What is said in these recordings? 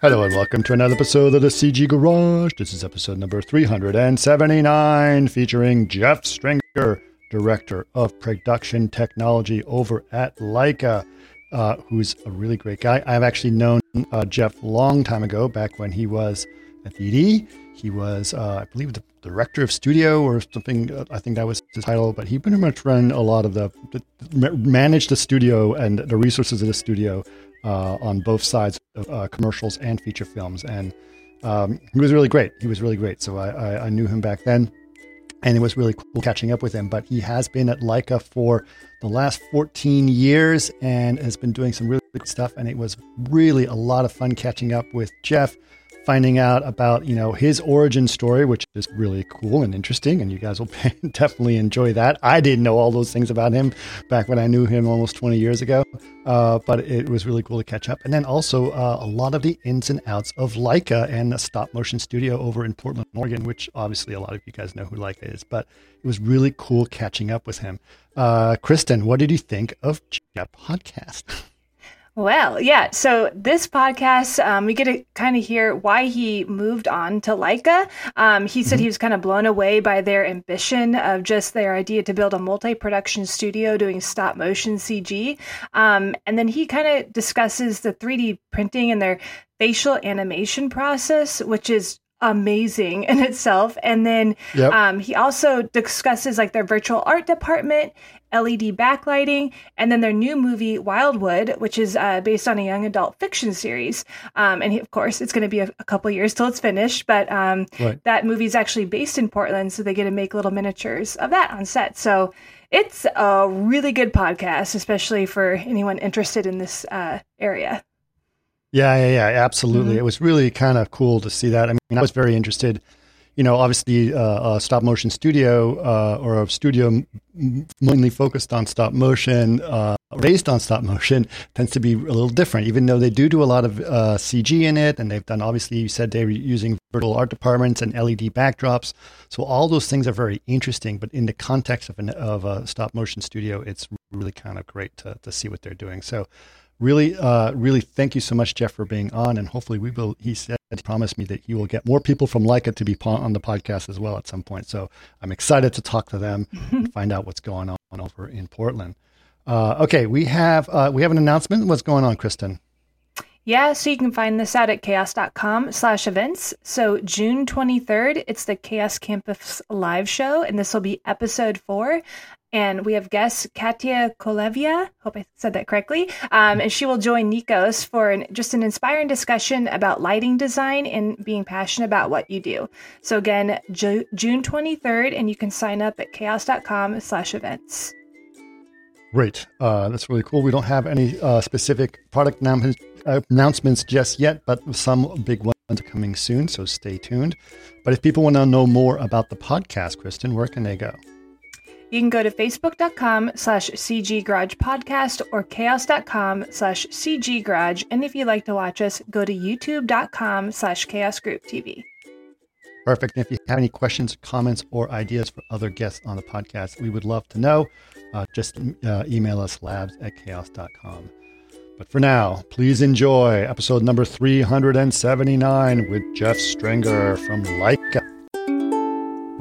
Hello and welcome to another episode of the CG Garage. This is episode number 379 featuring Jeff Stringer, Director of Production Technology over at Laika, uh, who's a really great guy. I've actually known uh, Jeff a long time ago, back when he was at VD. He was, uh, I believe, the director of studio or something. Uh, I think that was his title, but he pretty much ran a lot of the, the managed the studio and the resources of the studio uh, on both sides of uh, commercials and feature films. And um, he was really great. He was really great. So I, I, I, knew him back then, and it was really cool catching up with him. But he has been at Laika for the last 14 years and has been doing some really good stuff. And it was really a lot of fun catching up with Jeff finding out about you know his origin story, which is really cool and interesting, and you guys will definitely enjoy that. I didn't know all those things about him back when I knew him almost 20 years ago, uh, but it was really cool to catch up. And then also uh, a lot of the ins and outs of Laika and the stop motion studio over in Portland, Oregon, which obviously a lot of you guys know who Laika is, but it was really cool catching up with him. Uh, Kristen, what did you think of Jeff podcast? Well, yeah. So this podcast, um, we get to kind of hear why he moved on to Laika. Um, he said mm-hmm. he was kind of blown away by their ambition of just their idea to build a multi-production studio doing stop motion CG. Um, and then he kind of discusses the 3D printing and their facial animation process, which is amazing in itself. And then yep. um, he also discusses like their virtual art department LED backlighting, and then their new movie Wildwood, which is uh, based on a young adult fiction series. Um, and of course, it's going to be a, a, couple years till it's finished, but um, right. that movie is actually based in Portland, so they get to make little miniatures of that on set. So it's a really good podcast, especially for anyone interested in this uh, area. Yeah, yeah, yeah, absolutely. Mm-hmm. It was really kind of cool to see that. I mean, I was very interested you know, obviously uh, a stop motion studio uh, or a studio mainly focused on stop motion, uh, based on stop motion, tends to be a little different. Even though they do do a lot of uh, CG in it, and they've done obviously you said they were using virtual art departments and LED backdrops. So all those things are very interesting. But in the context of, an, of a stop motion studio, it's really kind of great to to see what they're doing. So really, uh, really thank you so much, Jeff, for being on. And hopefully, we will. He said, he promised me that he will get more people from Laika to be on the podcast as well at some point. So I'm excited to talk to them and find out what's going on over in Portland. Uh, okay, we have uh, we have an announcement. What's going on, Kristen? Yeah, so you can find this out at chaos.com slash events. So June 23rd, it's the Chaos Campus live show, and this will be episode four. And we have guest Katya Kolevia. Hope I said that correctly. Um, and she will join Nikos for an, just an inspiring discussion about lighting design and being passionate about what you do. So again, June 23rd, and you can sign up at chaos.com slash events. Great. Uh, that's really cool. We don't have any uh, specific product announcements just yet, but some big ones are coming soon. So stay tuned. But if people want to know more about the podcast, Kristen, where can they go? You can go to facebook.com slash cggaragepodcast or chaos.com slash cggarage. And if you'd like to watch us, go to youtube.com slash chaosgrouptv. Perfect. And if you have any questions, comments, or ideas for other guests on the podcast, we would love to know. Uh, just uh, email us labs at chaos.com. But for now, please enjoy episode number 379 with Jeff Stringer from Laika.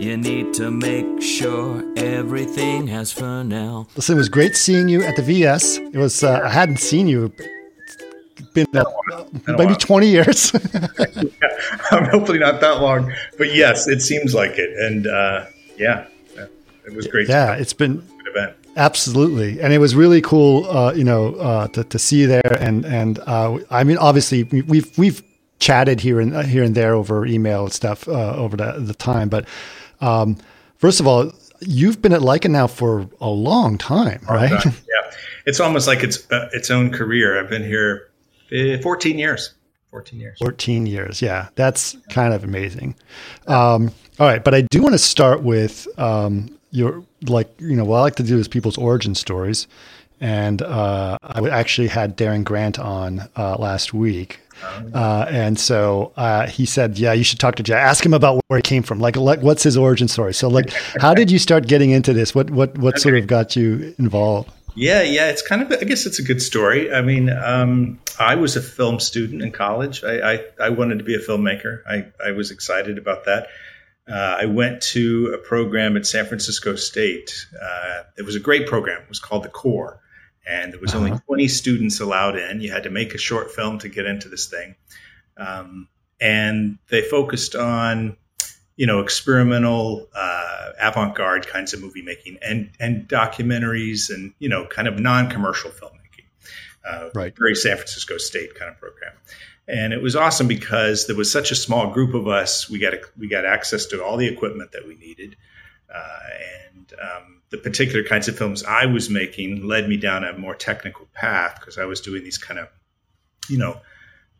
You need to make sure everything has Fresnel. Listen, it was great seeing you at the VS. It was uh, I hadn't seen you. been uh, maybe twenty years. yeah, hopefully not that long, but yes, it seems like it. And uh, yeah, it was great. Yeah, it's been good event. Absolutely, and it was really cool. Uh, you know, uh, to, to see there, and and uh, I mean, obviously, we've we've chatted here and here and there over email and stuff over the, the time, but um, first of all, you've been at Laika now for a long time, right? Yeah, it's almost like it's uh, its own career. I've been here 14 years. 14 years. 14 years. Yeah, that's kind of amazing. Um, all right, but I do want to start with um, your like you know what I like to do is people's origin stories, and uh, I actually had Darren Grant on uh, last week. Uh, and so uh, he said, "Yeah, you should talk to Jack. Ask him about where he came from. Like, like, what's his origin story? So, like, how did you start getting into this? What, what, what sort of got you involved?" Yeah, yeah, it's kind of. I guess it's a good story. I mean, um, I was a film student in college. I, I, I wanted to be a filmmaker. I, I was excited about that. Uh, I went to a program at San Francisco State. Uh, it was a great program. It was called the Core, and there was uh-huh. only 20 students allowed in. You had to make a short film to get into this thing, um, and they focused on you know experimental uh, avant-garde kinds of movie making and and documentaries and you know kind of non-commercial filmmaking. Uh, right. Very San Francisco State kind of program and it was awesome because there was such a small group of us. We got a, we got access to all the equipment that we needed, uh, and um, the particular kinds of films I was making led me down a more technical path because I was doing these kind of, you know,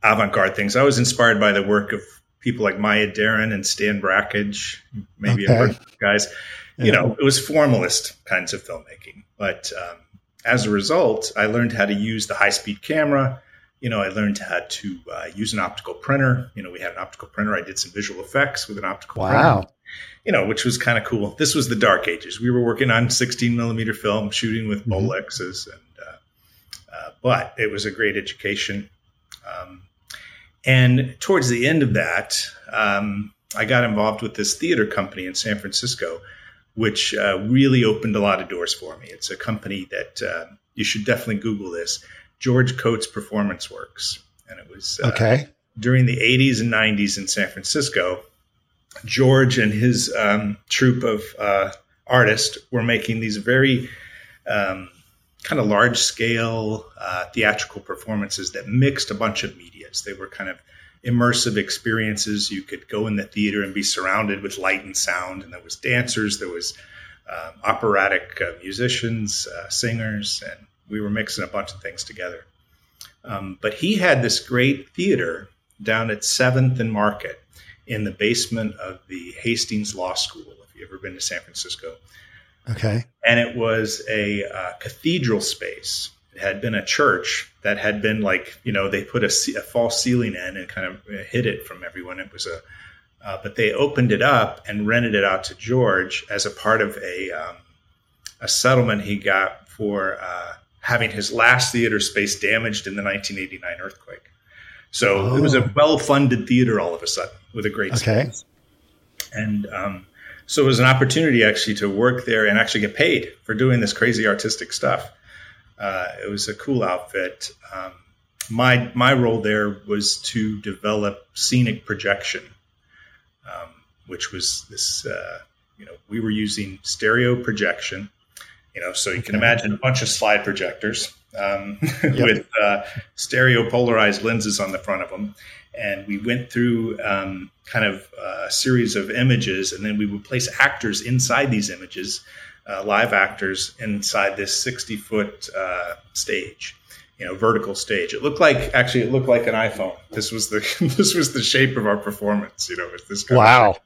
avant-garde things. I was inspired by the work of people like Maya Deren and Stan Brakhage, maybe okay. guys. You yeah. know, it was formalist kinds of filmmaking, but um, as a result, I learned how to use the high-speed camera you know, I learned how to uh, use an optical printer. You know, we had an optical printer. I did some visual effects with an optical wow. printer. You know, which was kind of cool. This was the dark ages. We were working on 16 millimeter film, shooting with mm-hmm. Bolexes, and uh, uh, but it was a great education. Um, and towards the end of that, um, I got involved with this theater company in San Francisco, which uh, really opened a lot of doors for me. It's a company that uh, you should definitely Google this. George Coates Performance Works, and it was uh, okay during the 80s and 90s in San Francisco. George and his um, troupe of uh, artists were making these very um, kind of large scale uh, theatrical performances that mixed a bunch of medias. They were kind of immersive experiences. You could go in the theater and be surrounded with light and sound, and there was dancers, there was um, operatic uh, musicians, uh, singers, and we were mixing a bunch of things together. Um, but he had this great theater down at Seventh and Market in the basement of the Hastings Law School. If you've ever been to San Francisco, okay, and it was a uh, cathedral space. It had been a church that had been like you know they put a, a false ceiling in and kind of hid it from everyone. It was a uh, but they opened it up and rented it out to George as a part of a um, a settlement he got for uh, having his last theater space damaged in the 1989 earthquake. So oh. it was a oh. well-funded theater all of a sudden with a great okay. space. And um, so it was an opportunity actually to work there and actually get paid for doing this crazy artistic stuff. Uh, it was a cool outfit. Um, my my role there was to develop scenic projection, um, which was this. Uh, you know, we were using stereo projection you know, so you can imagine a bunch of slide projectors um, yep. with uh, stereo polarized lenses on the front of them. And we went through um, kind of a series of images, and then we would place actors inside these images, uh, live actors inside this 60 foot uh, stage you know vertical stage it looked like actually it looked like an iphone this was the this was the shape of our performance you know with this wow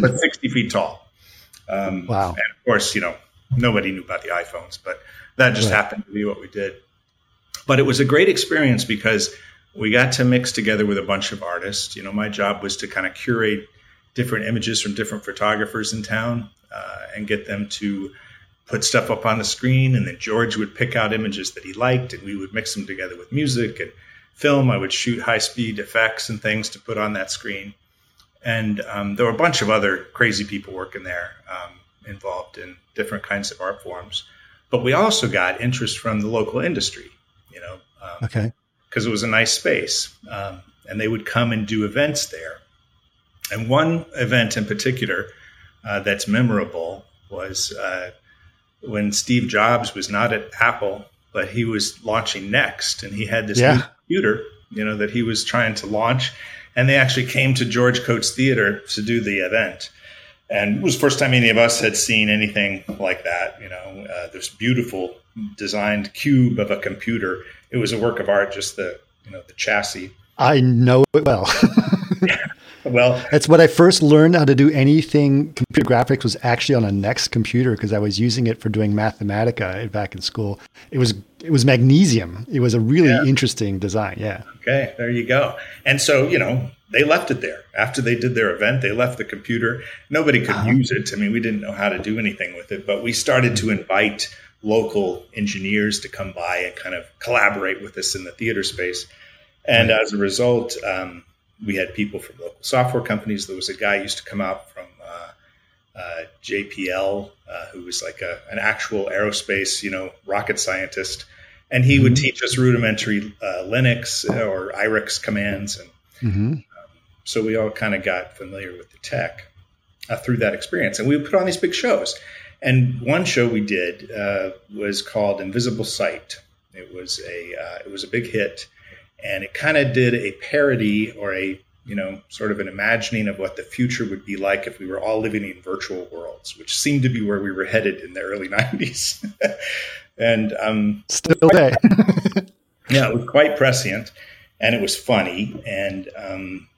but 60 feet tall um, wow and of course you know nobody knew about the iPhones, but that just right. happened to be what we did. But it was a great experience because we got to mix together with a bunch of artists. You know, my job was to kind of curate different images from different photographers in town uh, and get them to put stuff up on the screen. And then George would pick out images that he liked, and we would mix them together with music and film. I would shoot high speed effects and things to put on that screen. And um, there were a bunch of other crazy people working there. Um, involved in different kinds of art forms. But we also got interest from the local industry, you know, um, okay, because it was a nice space, um, and they would come and do events there. And one event in particular uh, that's memorable was uh, when Steve Jobs was not at Apple, but he was launching Next, and he had this yeah. computer, you know, that he was trying to launch, and they actually came to George Coates Theater to do the event and it was the first time any of us had seen anything like that. You know, uh, this beautiful designed cube of a computer. It was a work of art, just the you know the chassis. I know it well. well, that's what I first learned how to do anything computer graphics was actually on a NeXT computer because I was using it for doing Mathematica back in school. It was it was magnesium. It was a really yeah. interesting design. Yeah. Okay, there you go. And so you know they left it there after they did their event. They left the computer. Nobody could use it. I mean, we didn't know how to do anything with it, but we started to invite local engineers to come by and kind of collaborate with us in the theater space. And as a result, um, we had people from local software companies. There was a guy used to come out from uh, uh, JPL uh, who was like a, an actual aerospace, you know, rocket scientist, and he mm-hmm. would teach us rudimentary uh, Linux or IRIX commands, and mm-hmm. So we all kind of got familiar with the tech uh, through that experience. And we would put on these big shows. And one show we did uh, was called Invisible Site. It was a it was a big hit and it kind of did a parody or a you know sort of an imagining of what the future would be like if we were all living in virtual worlds, which seemed to be where we were headed in the early '90s. and um, still there. yeah, it was quite prescient, and it was funny, and um,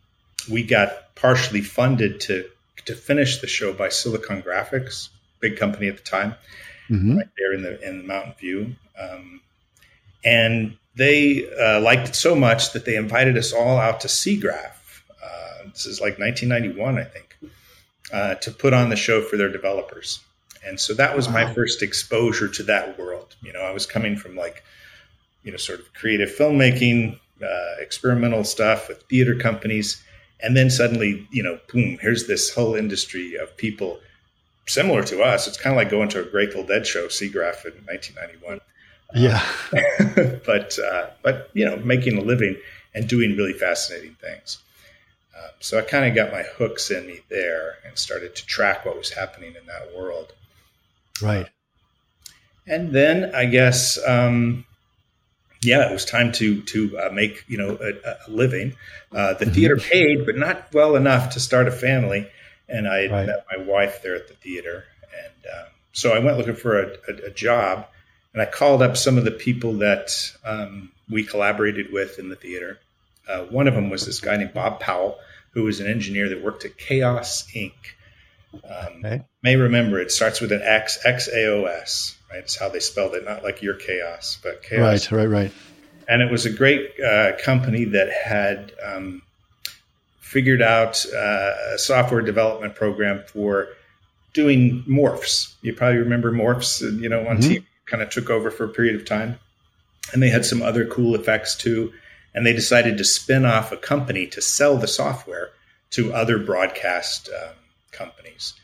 we got partially funded to to finish the show by Silicon Graphics, big company at the time, mm-hmm. right there in the in Mountain View. Um, and they uh, liked it so much that they invited us all out to SIGGRAPH. Uh, this is like 1991, I think, uh, to put on the show for their developers. And so that was wow. my first exposure to that world. You know, I was coming from like, you know, sort of creative filmmaking, uh, experimental stuff with theater companies. And then suddenly, you know, boom, here's this whole industry of people similar to us. It's kind of like going to a Grateful Dead show, SIGGRAPH in 1991. Yeah. but uh, but you know, making a living and doing really fascinating things. Um, so I kind of got my hooks in me there and started to track what was happening in that world. Right. and then I guess, um, yeah, it was time to to uh, make you know a, a living. Uh, the mm-hmm. theater paid, but not well enough to start a family. And I right. met my wife there at the theater, and um, so I went looking for a, a, a job and I called up some of the people that um, we collaborated with in the theater. Uh, one of them was this guy named Bob Powell, who was an engineer that worked at Xaos Inc. Um, okay. May remember it starts with an X, X A O S, right? It's how they spelled it, not like your chaos, but chaos. Right, right, right. And it was a great uh, company that had um, figured out uh, a software development program for doing morphs. You probably remember morphs, you know, on mm-hmm. TV kind of took over for a period of time. And they had some other cool effects too. And they decided to spin off a company to sell the software to other broadcast um, companies.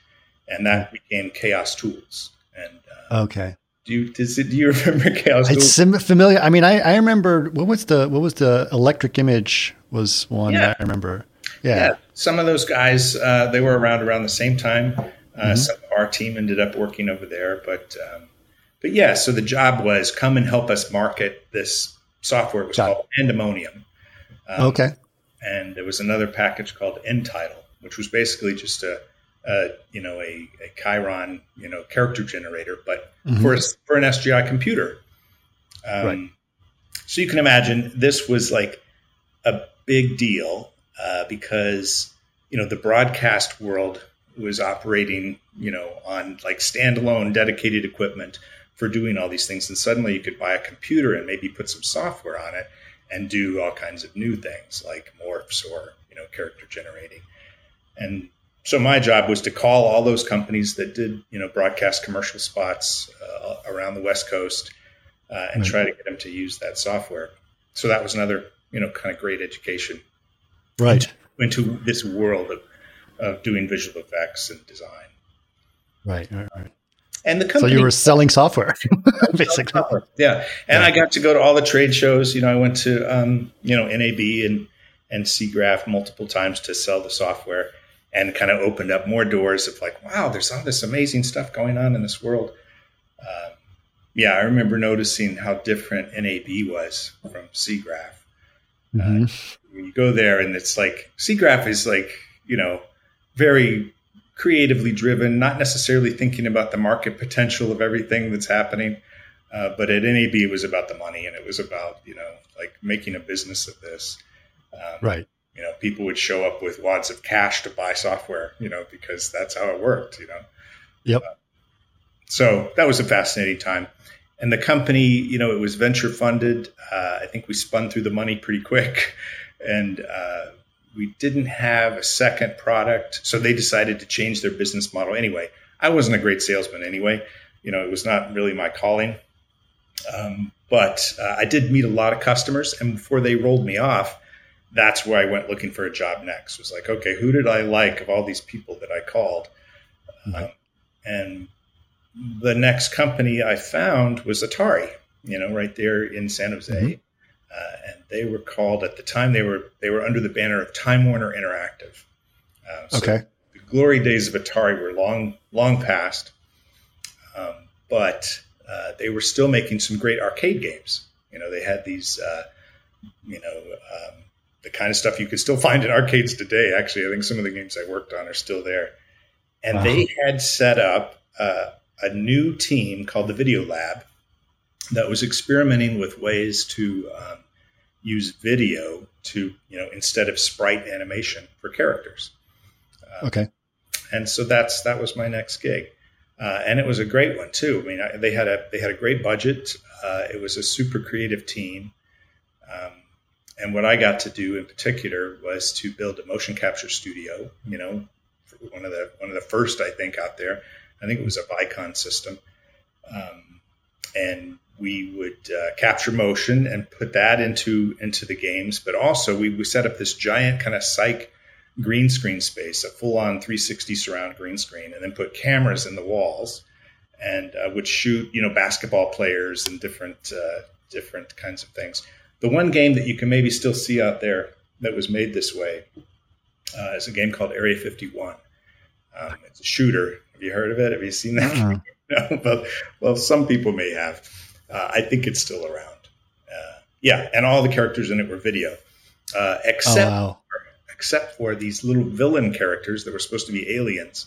And that became Xaos Tools. And uh, okay. Do you, does it, do you remember Xaos It's sim- familiar. I mean, I, I remember what was the what was the Electric Image was one yeah. I remember. Yeah. yeah. some of those guys uh, they were around around the same time. Uh, mm-hmm. Some of our team ended up working over there, but um, but yeah, so the job was come and help us market this software. It was Got called Pandemonium. Um, okay. And there was another package called nTitle, which was basically just a, a you know a, a Chyron you know character generator, but mm-hmm. for a, for an SGI computer. Um, right. So you can imagine this was like a big deal uh, because you know the broadcast world was operating you know on like standalone dedicated equipment for doing all these things. And suddenly you could buy a computer and maybe put some software on it and do all kinds of new things like morphs or you know character generating. And so my job was to call all those companies that did you know broadcast commercial spots uh, around the West Coast uh, and mm-hmm. try to get them to use that software. So that was another you know kind of great education. Right into, into this world of, of doing visual effects and design. Right, right, right. And the company. So you were selling software, basically. Software. Yeah, and yeah. I got to go to all the trade shows. You know, I went to um, you know NAB and and SIGGRAPH multiple times to sell the software, and kind of opened up more doors of like, wow, there's all this amazing stuff going on in this world. Uh, yeah, I remember noticing how different NAB was from SIGGRAPH. Mm-hmm. Uh, when you go there, and it's like SIGGRAPH is like you know very creatively driven, not necessarily thinking about the market potential of everything that's happening. Uh, but at NAB, it was about the money and it was about, you know, like making a business of this. Um, right. You know, people would show up with wads of cash to buy software, you know, because that's how it worked, you know. Yep. Uh, so that was a fascinating time. And the company, you know, it was venture funded. Uh, I think we spun through the money pretty quick. And uh, we didn't have a second product. So they decided to change their business model anyway. I wasn't a great salesman anyway. You know, it was not really my calling. Um, but uh, I did meet a lot of customers. And before they rolled me off, that's where I went looking for a job next. It was like, okay, who did I like of all these people that I called? Mhm. Um, and the next company I found was Atari, you know, right there in San Jose. Mhm. Uh, and they were called at the time they were they were under the banner of Time Warner Interactive. Uh, so Okay. the glory days of Atari were long long past, um, but uh, they were still making some great arcade games. You know, they had these, uh, you know, um, the kind of stuff you could still find in arcades today. Actually, I think some of the games I worked on are still there. And Wow. they had set up uh, a new team called the Video Lab that was experimenting with ways to um, use video to, you know, instead of sprite animation for characters. Uh, Okay. and so that's that was my next gig, uh, and it was a great one too. I mean, I, they had a they had a great budget. Uh, it was a super creative team, um, and what I got to do in particular was to build a motion capture studio. You know, one of the one of the first I think out there. I think it was a Vicon system, um, and we would uh, capture motion and put that into into the games. But also we, we set up this giant kind of psych green screen space, a full on 360 surround green screen, and then put cameras in the walls and uh, would shoot, you know, basketball players and different uh, different kinds of things. The one game that you can maybe still see out there that was made this way uh, is a game called Area 51. Um, it's a shooter. Have you heard of it? Have you seen that? Uh-uh. no, well, well, some people may have. Uh, I think it's still around. Uh, yeah, and all the characters in it were video, uh, Oh, except wow. except for these little villain characters that were supposed to be aliens.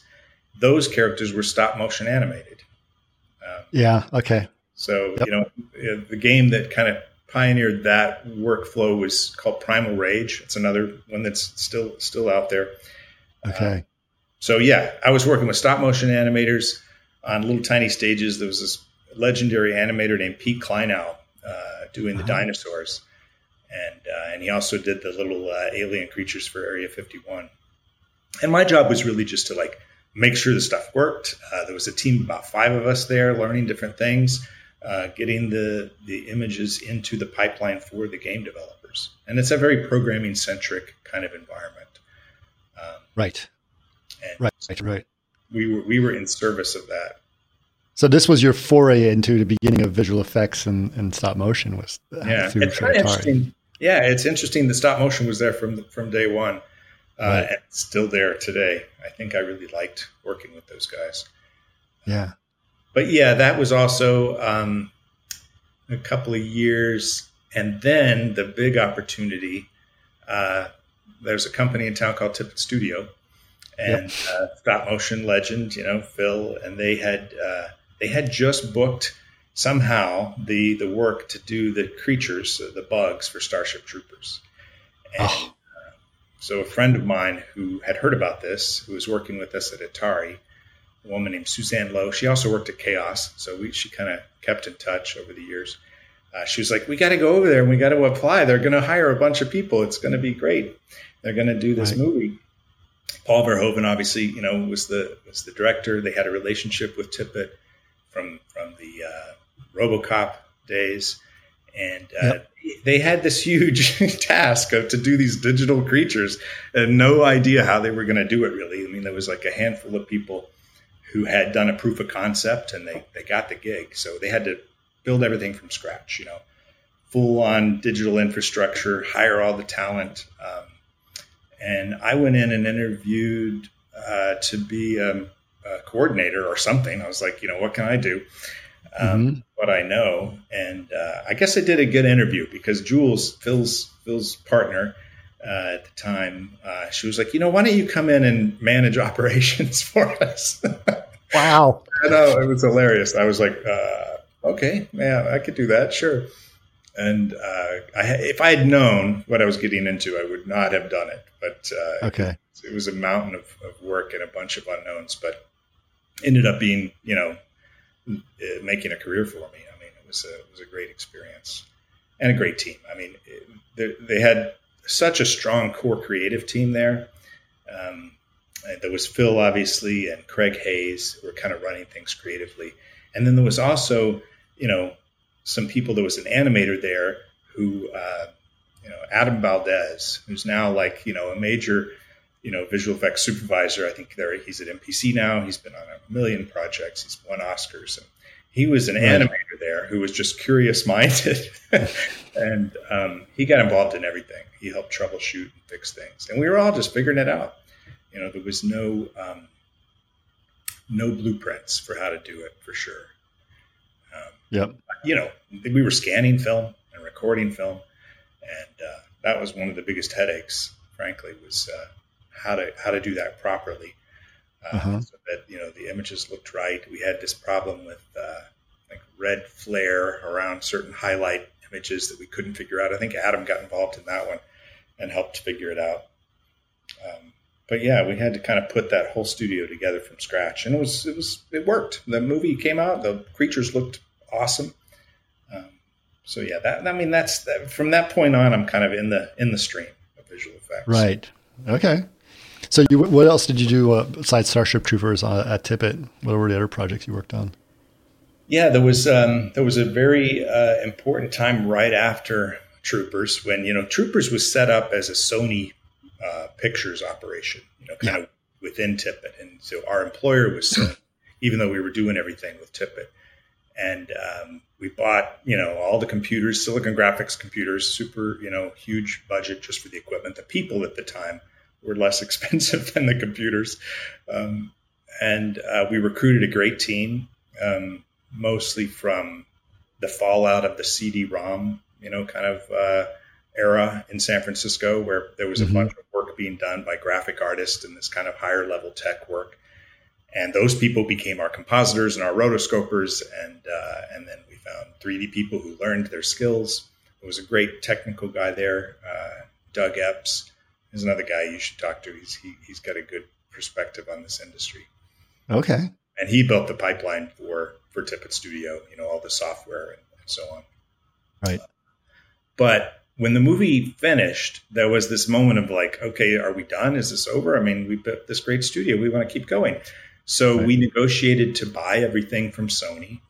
Those characters were stop motion animated. Um, Yeah. Okay. so Yep. you know, uh, the game that kind of pioneered that workflow was called Primal Rage. It's another one that's still still out there. Okay. So yeah, I was working with stop motion animators on little tiny stages. There was this legendary animator named Pete Kleinow uh, doing the Uh-huh. dinosaurs, and uh, and he also did the little uh, alien creatures for Area 51. And my job was really just to like make sure the stuff worked. Uh, there was a team of about five of us there, learning different things, uh, getting the the images into the pipeline for the game developers. And it's a very programming centric kind of environment. Um, right. Right. Right. Right. we were we were in service of that. So this was your foray into the beginning of visual effects and, and stop motion was Yeah, through, it's kind of interesting. Yeah, it's interesting. The stop motion was there from from day one, uh, Right. and still there today. I think I really liked working with those guys. Yeah. But yeah, that was also um, a couple of years, and then the big opportunity. Uh, there's a company in town called Tippett Studio, and uh, stop motion legend, you know, Phil, and they had uh, they had just booked somehow the the work to do the creatures, uh, the bugs for Starship Troopers. And Oh. uh, so a friend of mine who had heard about this, who was working with us at Atari, a woman named Suzanne Lowe. She also worked at Xaos, so we she kind of kept in touch over the years. Uh, she was like, "We got to go over there and we got to apply. They're going to hire a bunch of people. It's going to be great. They're going to do this Right. movie." Paul Verhoeven, obviously, you know, was the was the director. They had a relationship with Tippett from from the uh, RoboCop days, and uh, Yep. they had this huge task of to do these digital creatures, and no idea how they were going to do it. Really, I mean, there was like a handful of people who had done a proof of concept, and they they got the gig. So they had to build everything from scratch. You know, full on digital infrastructure, hire all the talent. Um, and I went in and interviewed uh, to be um, a coordinator or something. I was like, you know, what can I do? Um, Mhm. What I know, and uh, I guess I did a good interview because Jules, Phil's Phil's partner uh, at the time, uh, she was like, you know, why don't you come in and manage operations for us? Wow. I know it was hilarious. I was like, uh, okay, yeah, I could do that, sure. and uh, I, if I had known what I was getting into, I would not have done it. But uh, okay, it was a mountain of, of, work and a bunch of unknowns, but ended up being, you know, uh, making a career for me. I mean, it was a, it was a great experience and a great team. I mean, it, they, they, had such a strong core creative team there. Um, there was Phil, obviously, and Craig Hayes who were kind of running things creatively. And then there was also, you know, some people. There was an animator there who, uh, you know, Adam Valdez, who's now like, you know, a major, you know, visual effects supervisor. I think there he's at MPC now. He's been on a million projects. He's won Oscars, and he was an right. animator there who was just curious minded, and um, he got involved in everything. He helped troubleshoot and fix things, and we were all just figuring it out. You know, there was no um, no blueprints for how to do it for sure. Um, yep. You know, we were scanning film and recording film, and uh, that was one of the biggest headaches. Frankly, was uh, how to how to do that properly, uh, uh-huh. so that you know the images looked right. We had this problem with uh, like red flare around certain highlight images that we couldn't figure out. I think Adam got involved in that one and helped figure it out. Um, but yeah, we had to kind of put that whole studio together from scratch, and it was it was it worked. The movie came out, the creatures looked awesome. Um, so yeah, that I mean that's that, from that point on, I'm kind of in the in the stream of visual effects. Right. Okay. So you, what else did you do uh, besides Starship Troopers uh, at Tippett? What were the other projects you worked on? Yeah, there was um, there was a very uh, important time right after Troopers when you know Troopers was set up as a Sony uh, pictures operation, you know, kind yeah. of within Tippett. And so our employer was Sony, even though we were doing everything with Tippett. And um, we bought, you know, all the computers, Silicon Graphics computers, super, you know, huge budget just for the equipment. The people at the time were less expensive than the computers. Um, and uh, we recruited a great team, um, mostly from the fallout of the CD-ROM, you know, kind of uh, era in San Francisco where there was a mm-hmm. bunch of work being done by graphic artists and this kind of higher level tech work. And those people became our compositors and our rotoscopers. And, uh, and then we found 3D people who learned their skills. There was a great technical guy there, uh, Doug Epps. He's another guy you should talk to. He's, he, he's got a good perspective on this industry. Okay. And he built the pipeline for, for Tippett Studio, you know, all the software and, and so on. Right. Uh, but when the movie finished, there was this moment of like, okay, are we done? Is this over? I mean, we built this great studio. We want to keep going. So right. we negotiated to buy everything from Sony.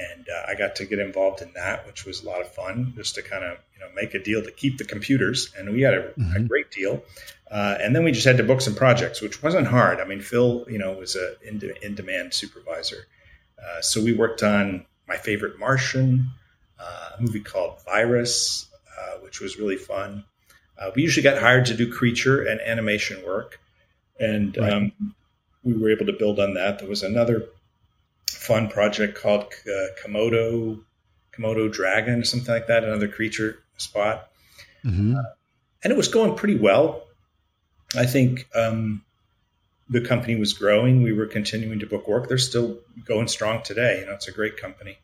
And uh, I got to get involved in that, which was a lot of fun, just to kind of you know make a deal to keep the computers, and we had a, mm-hmm. a great deal. Uh, and then we just had to book some projects, which wasn't hard. I mean, Phil, you know, was a in, in demand supervisor, uh, so we worked on my favorite Martian, uh, a movie called Virus, uh, which was really fun. Uh, we usually got hired to do creature and animation work, and right. um, we were able to build on that. There was another fun project called uh, Komodo Komodo Dragon or something like that, another creature spot, mm-hmm. uh, and it was going pretty well. I think um, the company was growing. We were continuing to book work. They're still going strong today. You know, it's a great company.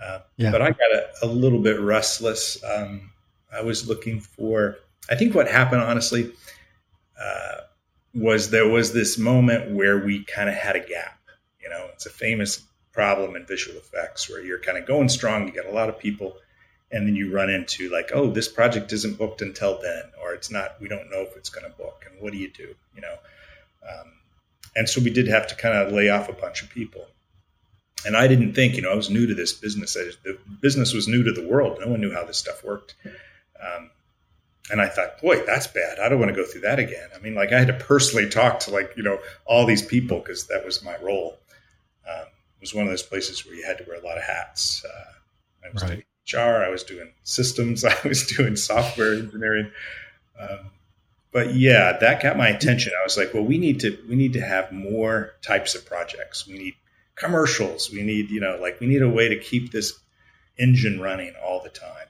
Uh, yeah. But I got a, a little bit restless. Um, I was looking for, I think what happened, honestly, uh, was there was this moment where we kind of had a gap. You know, it's a famous problem in visual effects where you're kind of going strong, you get a lot of people, and then you run into like, oh, this project isn't booked until then, or it's not, we don't know if it's going to book. And what do you do? You know? Um, and so we did have to kind of lay off a bunch of people and I didn't think, you know, I was new to this business. The business was new to the world. No one knew how this stuff worked. Um, and I thought, boy, that's bad. I don't want to go through that again. I mean, like I had to personally talk to like, you know, all these people because that was my role. Was one of those places where you had to wear a lot of hats. Uh, I was right. doing HR, I was doing systems, I was doing software engineering. Um, but yeah, that got my attention. I was like, well, we need to, we need to have more types of projects. We need commercials. We need, you know, like we need a way to keep this engine running all the time.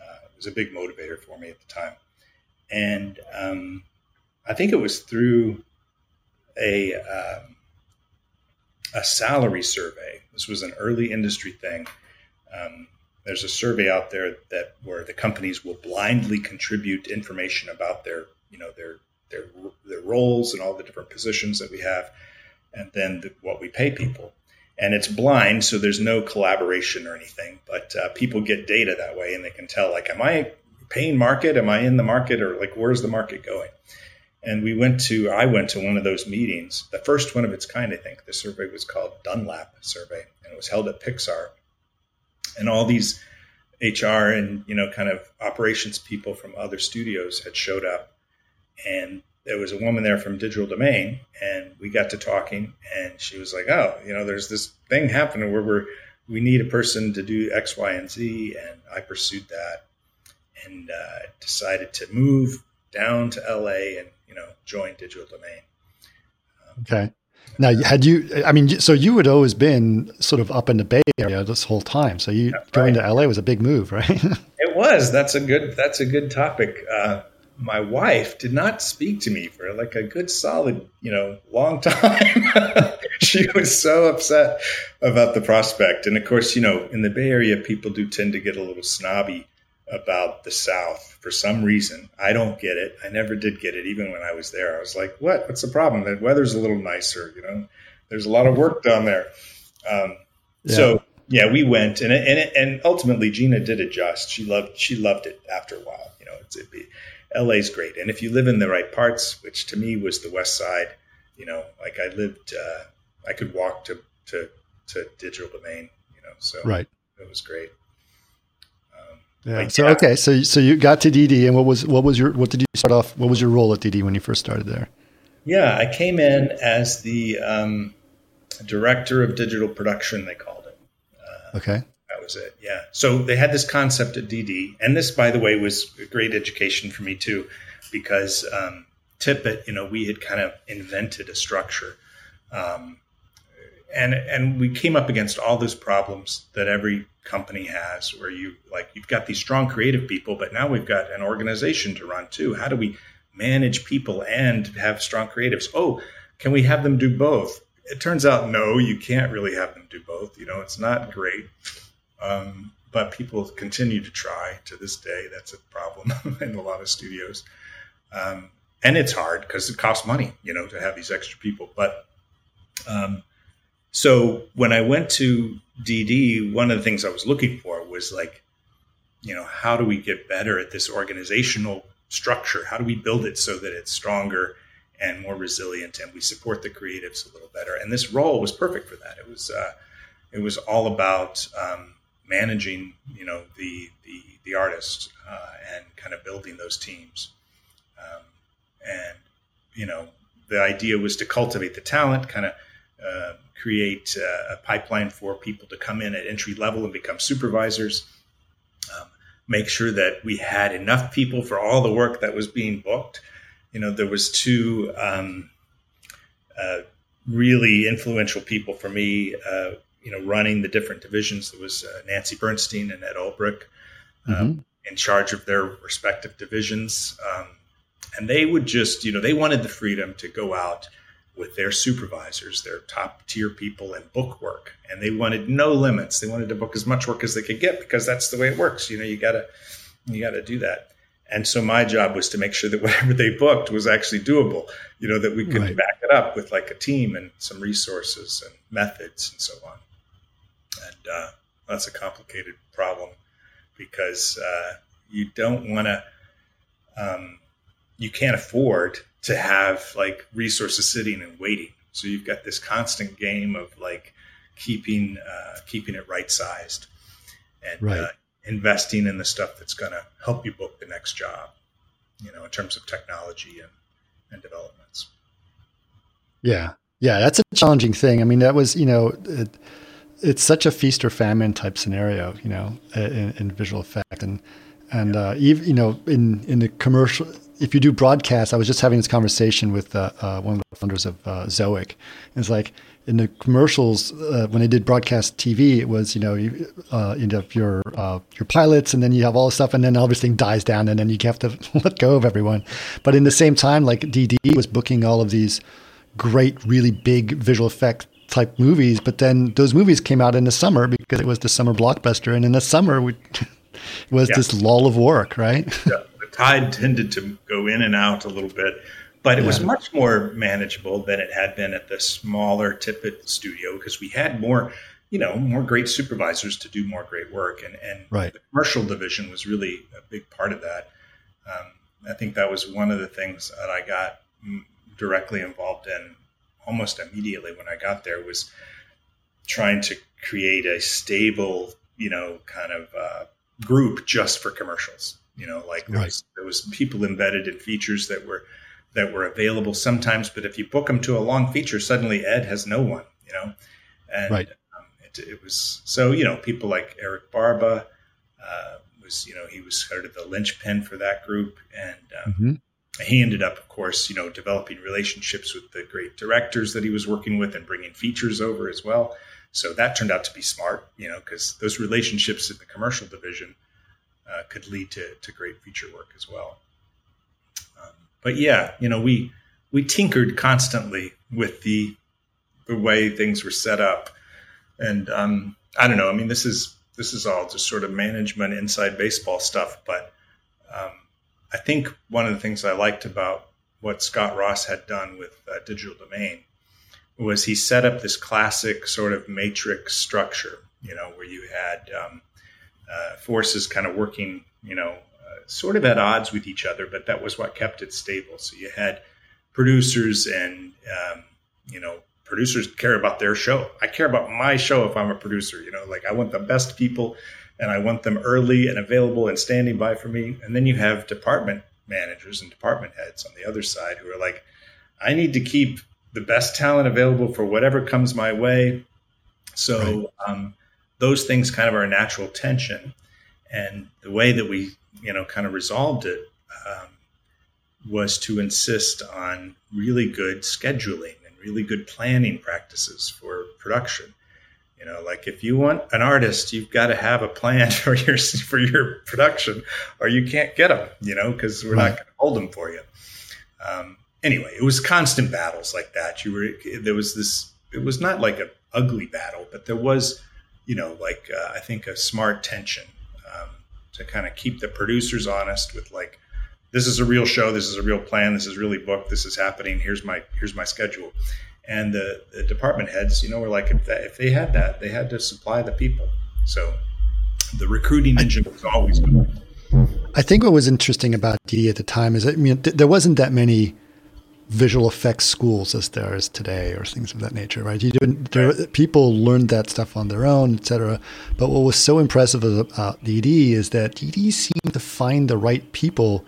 Uh, it was a big motivator for me at the time. And um, I think it was through a um, a salary survey. This was an early industry thing. Um, there's a survey out there that where the companies will blindly contribute information about their you know their their their roles and all the different positions that we have, and then the, what we pay people. And it's blind, so there's no collaboration or anything. But uh, people get data that way, and they can tell like, am I paying market? Am I in the market, or like where's the market going? And we went to I went to one of those meetings, the first one of its kind, I think. The survey was called Dunlap Survey, and it was held at Pixar. And all these HR and you know kind of operations people from other studios had showed up and there was a woman there from Digital Domain, and we got to talking, and she was like, "Oh, you know, there's this thing happening where we're we need a person to do X, Y, and Z," and I pursued that, and uh, decided to move down to LA and you know join Digital Domain. Um, okay. Now, had you? I mean, so you had always been sort of up in the Bay Area this whole time. So you going to LA was a big move, right? it was. That's a good. That's a good topic. Uh, my wife did not speak to me for like a good solid, you know, long time. she was so upset about the prospect. And of course, you know, in the Bay Area, people do tend to get a little snobby about the South for some reason. I don't get it. I never did get it, even when I was there. I was like, what? What's the problem? The weather's a little nicer, you know, there's a lot of work down there. Um, yeah. So, yeah, we went and, and, and ultimately Gina did adjust. She loved, she loved it after a while, you know, it's, it'd be, LA's great. And if you live in the right parts, which to me was the West Side, you know, like I lived, uh, I could walk to, to, to digital domain, you know, so right. it was great. Yeah. Like, so, yeah. okay. So, so you got to DD and what was, what was your, what did you start off? What was your role at DD when you first started there? Yeah, I came in as the um, director of digital production, they called it. Uh, okay that was it. Yeah. So they had this concept at DD, and this, by the way, was a great education for me too, because um, Tippett, you know, we had kind of invented a structure, um, and and we came up against all those problems that every company has, where you like you've got these strong creative people, but now we've got an organization to run too. How do we manage people and have strong creatives? Oh, can we have them do both? It turns out no, you can't really have them do both. You know, it's not great. Um, but people continue to try to this day. That's a problem in a lot of studios. Um, and it's hard because it costs money, you know, to have these extra people. But um, so when I went to DD, one of the things I was looking for was like, you know, how do we get better at this organizational structure? How do we build it so that it's stronger and more resilient and we support the creatives a little better? And this role was perfect for that. It was, uh, it was all about um, managing, you know, the the, the artists uh, and kind of building those teams. Um, and you know, the idea was to cultivate the talent, kind of uh, create uh, a pipeline for people to come in at entry level and become supervisors. Um, make sure that we had enough people for all the work that was being booked. You know, there was two um, uh, really influential people for me. Uh, you know, running the different divisions. There was uh, Nancy Bernstein and Ed Ulbrich um, mm-hmm. in charge of their respective divisions. Um, and they would just, you know, they wanted the freedom to go out with their supervisors, their top tier people, and book work. And they wanted no limits. They wanted to book as much work as they could get because that's the way it works. You know, you gotta, you gotta do that. And so my job was to make sure that whatever they booked was actually doable, you know, that we could right. back it up with like a team and some resources and methods and so on and uh, that's a complicated problem because uh, you don't want to um, you can't afford to have like resources sitting and waiting. So you've got this constant game of like keeping uh, keeping it right sized and right. Uh, investing in the stuff that's going to help you book the next job you know in terms of technology and, and developments. Yeah. Yeah that's a challenging thing. I mean that was you know it, it's such a feast or famine type scenario, you know, in, in visual effect, and and uh, even you know in in the commercial. If you do broadcast, I was just having this conversation with uh, uh, one of the founders of uh, Zoic. It's like in the commercials uh, when they did broadcast TV, it was you know you, uh, you have your uh, your pilots, and then you have all this stuff, and then everything dies down, and then you have to let go of everyone. But in the same time, like DD was booking all of these great, really big visual effect type movies, but then those movies came out in the summer because it was the summer blockbuster, and in the summer we, it was yeah. this lull of work, right? Yeah. Tide tended to go in and out a little bit, but it yeah. was much more manageable than it had been at the smaller Tippett studio because we had more, you know, more great supervisors to do more great work, and and right. the commercial division was really a big part of that. Um, I think that was one of the things that I got directly involved in almost immediately when I got there was trying to create a stable, you know, kind of uh, group just for commercials. You know, like there, right. was, there was people embedded in features that were that were available sometimes, but if you book them to a long feature, suddenly Ed has no one. You know, and right. um, it, it, was so you know people like Eric Barba uh, was you know he was sort of the linchpin for that group, and um, mm-hmm he ended up, of course, you know, developing relationships with the great directors that he was working with and bringing features over as well. So that turned out to be smart, you know, because those relationships in the commercial division uh, could lead to, to great feature work as well. Um, but yeah, you know, we we tinkered constantly with the the way things were set up, and um, I don't know. I mean, this is this is all just sort of management inside baseball stuff, but um, I think one of the things I liked about what Scott Ross had done with uh, Digital Domain was he set up this classic sort of matrix structure, you know, where you had um, uh, forces kind of working, you know, uh, sort of at odds with each other, but that was what kept it stable. So you had producers and, um, you know, producers care about their show. I care about my show if I'm a producer, you know, like I want the best people and I want them early and available and standing by for me. And then you have department managers and department heads on the other side who are like, I need to keep the best talent available for whatever comes my way. So right. um, those things kind of are a natural tension. And the way that we, you know, kind of resolved it um, was to insist on really good scheduling and really good planning practices for production. You know, like if you want an artist, you've got to have a plan for your for your production, or you can't get them. You know, because we're right. not going to hold them for you. Um, anyway, it was constant battles like that. You were there was this. It was not like an ugly battle, but there was, you know, like uh, I think a smart tension um, to kind of keep the producers honest with like, this is a real show, this is a real plan, this is really booked, this is happening. Here's my here's my schedule and the, the department heads, you know, were like, if, that, if they had that, they had to supply the people. So the recruiting engine was always good. I think what was interesting about DD at the time is that I mean, th- there wasn't that many visual effects schools as there is today or things of that nature, right? You didn't, there, people learned that stuff on their own, etc. But what was so impressive about uh, DD is that DD seemed to find the right people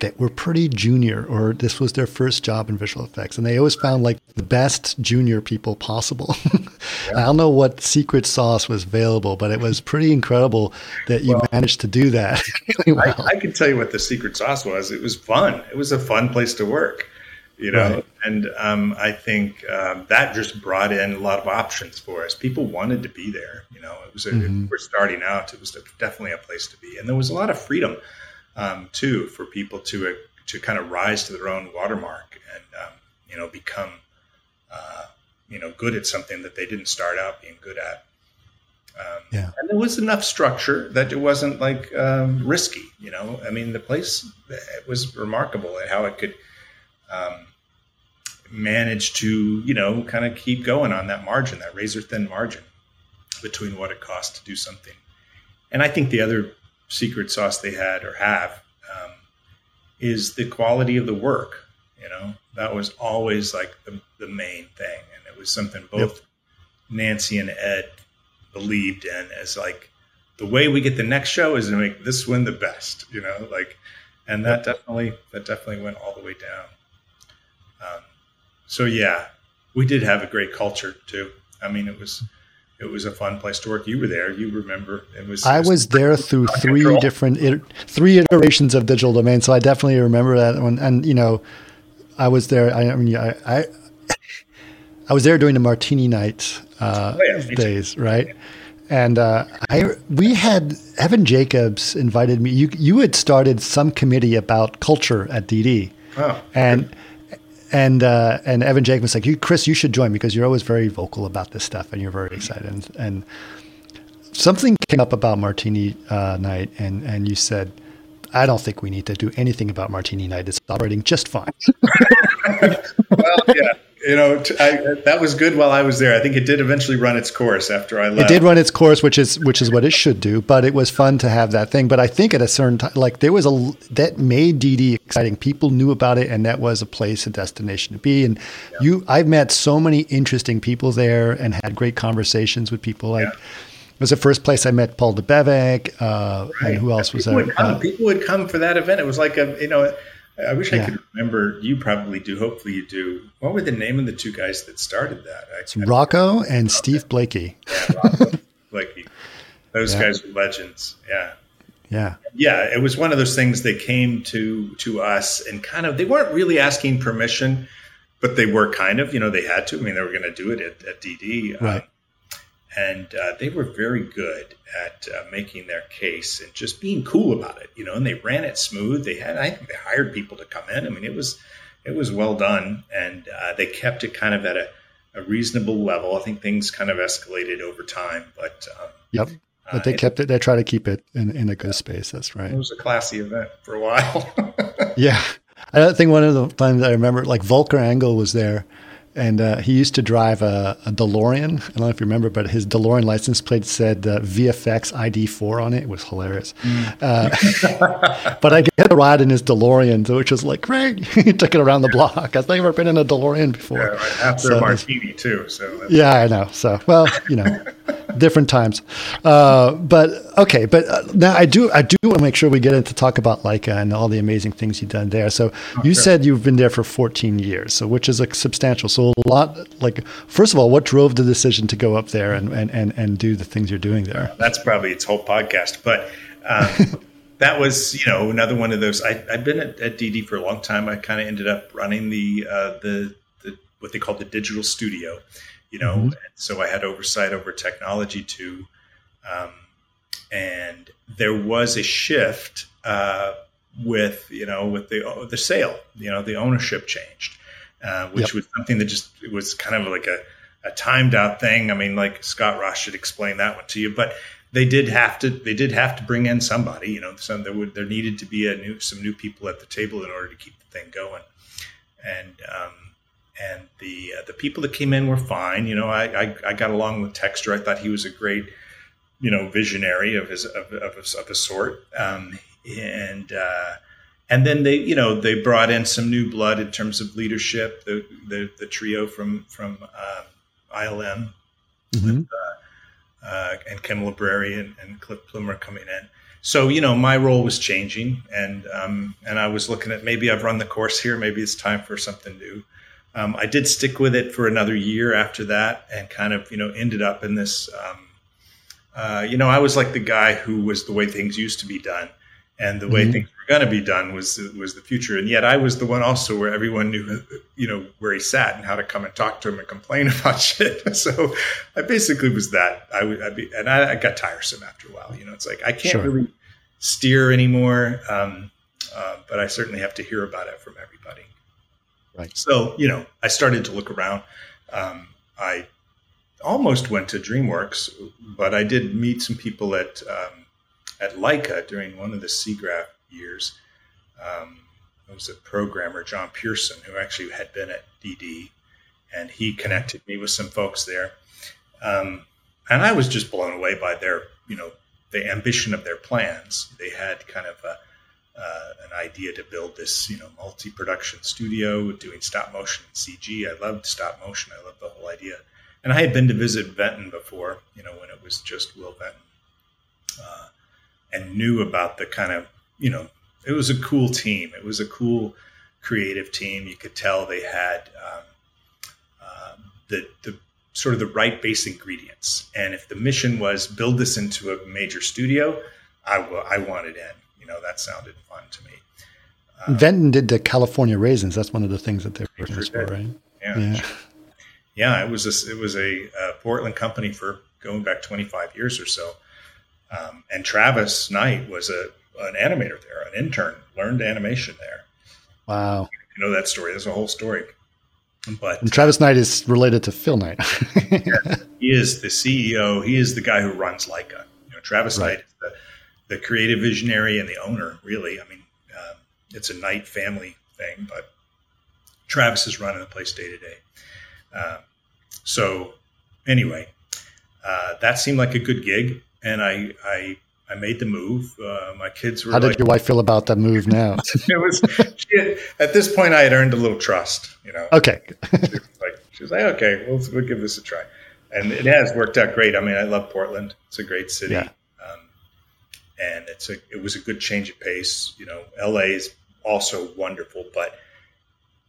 that were pretty junior or this was their first job in visual effects and they always found like the best junior people possible yeah. i don't know what secret sauce was available but it was pretty incredible that you well, managed to do that well. I, I, can tell you what the secret sauce was it was fun it was a fun place to work you know right. and um, i think um, that just brought in a lot of options for us people wanted to be there you know it was a, mm-hmm. we're starting out it was definitely a place to be and there was a lot of freedom um, too for people to uh, to kind of rise to their own watermark and um, you know become uh, you know good at something that they didn't start out being good at. Um, yeah. And there was enough structure that it wasn't like um, risky. You know, I mean, the place it was remarkable at how it could um, manage to you know kind of keep going on that margin, that razor thin margin between what it costs to do something. And I think the other secret sauce they had or have um, is the quality of the work. You know, that was always like the, the main thing. And it was something both yep. Nancy and Ed believed in as like the way we get the next show is to make this one the best, you know, like, and that yep. definitely, that definitely went all the way down. Um, so yeah, we did have a great culture too. I mean, it was, it was a fun place to work. You were there. You remember it was. I was there through three control. different it, three iterations of digital domain, so I definitely remember that one. And you know, I was there. I, I mean, I, I, I was there during the Martini Night uh, oh, yeah, days, right? And uh, I we had Evan Jacobs invited me. You you had started some committee about culture at DD, oh, and. And uh, and Evan Jacob was like, "You, Chris, you should join because you're always very vocal about this stuff and you're very excited." And, and something came up about Martini uh, Night, and and you said, "I don't think we need to do anything about Martini Night. It's operating just fine." well, yeah you know, I, that was good while I was there. I think it did eventually run its course after I left. It did run its course, which is which is what it should do. But it was fun to have that thing. But I think at a certain time, like there was a that made DD exciting. People knew about it, and that was a place, a destination to be. And yeah. you, I've met so many interesting people there, and had great conversations with people. Like yeah. it was the first place I met Paul Debevec, uh, right. and who else people was there? Uh, people would come for that event. It was like a you know I wish yeah. I could remember. You probably do. Hopefully, you do. What were the name of the two guys that started that? I, it's Rocco and Steve Blakey. Yeah, Rocco, Blakey. Those yeah. guys were legends. Yeah. Yeah. Yeah. It was one of those things. They came to to us and kind of. They weren't really asking permission, but they were kind of. You know, they had to. I mean, they were going to do it at, at DD. Right. Um, and uh, they were very good at uh, making their case and just being cool about it, you know. And they ran it smooth. They had, I think, they hired people to come in. I mean, it was, it was well done, and uh, they kept it kind of at a, a, reasonable level. I think things kind of escalated over time, but um, yep. But they uh, kept it. They try to keep it in, in a good space. That's right. It was a classy event for a while. yeah, I think one of the times I remember, like Volker Engel was there, and uh, he used to drive a, a, DeLorean. I don't know if you remember, but his DeLorean license plate said uh, VFX ID4 on it. It was hilarious. Mm. Uh, but I get a ride in his DeLorean, which was like great. he took it around the block. I've never been in a DeLorean before. Yeah, right. After so, martini too. So yeah, I know. So well, you know, different times. Uh, but okay, but uh, now I do I do want to make sure we get into talk about Laika and all the amazing things you've done there. So oh, you sure. said you've been there for 14 years, so which is a substantial. So a lot like first of all, what drove the decision to go up there and and and, and do the things you're doing there? That's probably its whole podcast, but. Um, that was, you know, another one of those. I, have been at, at, DD for a long time. I kind of ended up running the, uh, the, the what they call the digital studio, you know, mm-hmm. so I had oversight over technology too. Um, and there was a shift uh, with, you know, with the the sale, you know, the ownership changed, uh, which yep. was something that just it was kind of like a, a timed out thing. I mean, like Scott Ross should explain that one to you, but they did have to they did have to bring in somebody you know some there would there needed to be a new some new people at the table in order to keep the thing going and um, and the uh, the people that came in were fine. You know, I, I, I got along with Textor. I thought he was a great, you know, visionary of his of of, of a sort. Um, and uh, and then they you know they brought in some new blood in terms of leadership. The the, the trio from from uh, ILM. Mm-hmm. With, uh, uh, and Kim Libreri and, and Cliff Plummer coming in. So you know, my role was changing, and um, and I was looking at maybe I've run the course here. Maybe it's time for something new. Um, I did stick with it for another year after that, and kind of you know ended up in this. Um, uh, you know, I was like the guy who was the way things used to be done, and the way mm-hmm. things were going to be done was was the future. And yet, I was the one also where everyone knew, you know, where he sat and how to come and talk to him and complain about shit. so, I basically was that. I would, I'd be, and I, I, got tiresome after a while. You know, it's like I can't sure. really steer anymore, um, uh, but I certainly have to hear about it from everybody. Right. So, you know, I started to look around. Um, I almost went to DreamWorks, but I did meet some people at um, at Laika during one of the SIGGRAPH years. Um, there was a programmer, John Pearson, who actually had been at DD, and he connected me with some folks there. Um, and I was just blown away by their, you know, the ambition of their plans. They had kind of a uh, an idea to build this, you know, multi-production studio doing stop motion and CG. I loved stop motion. I loved the whole idea. And I had been to visit Vinton before, you know, when it was just Will Vinton, uh, and knew about the kind of, you know, it was a cool team. It was a cool creative team. You could tell they had um, uh, the the sort of the right base ingredients. And if the mission was build this into a major studio, I, w- I wanted in you know, that sounded fun to me. Um, Vinton did the California raisins. That's one of the things that they were famous for, right? Yeah. yeah. Yeah, it was a, it was a, a, Portland company for going back 25 years or so. Um, and Travis Knight was a an animator there, an intern, learned animation there. Wow. You know that story. There's a whole story. But and Travis Knight is related to Phil Knight. he is the CEO. He is the guy who runs Laika. You know, Travis right. Knight is the, the creative visionary and the owner. Really, I mean, um, it's a Knight family thing, but Travis is running the place day to day. Um, so, anyway, uh, that seemed like a good gig, and I I I made the move. Uh, my kids were. How did your wife feel about that move now? it was had, at this point I had earned a little trust. You know. Okay. she was like she was like, okay, we'll, we'll give this a try, and it has worked out great. I mean, I love Portland. It's a great city. Yeah. And it's a it was a good change of pace. You know, LA is also wonderful, but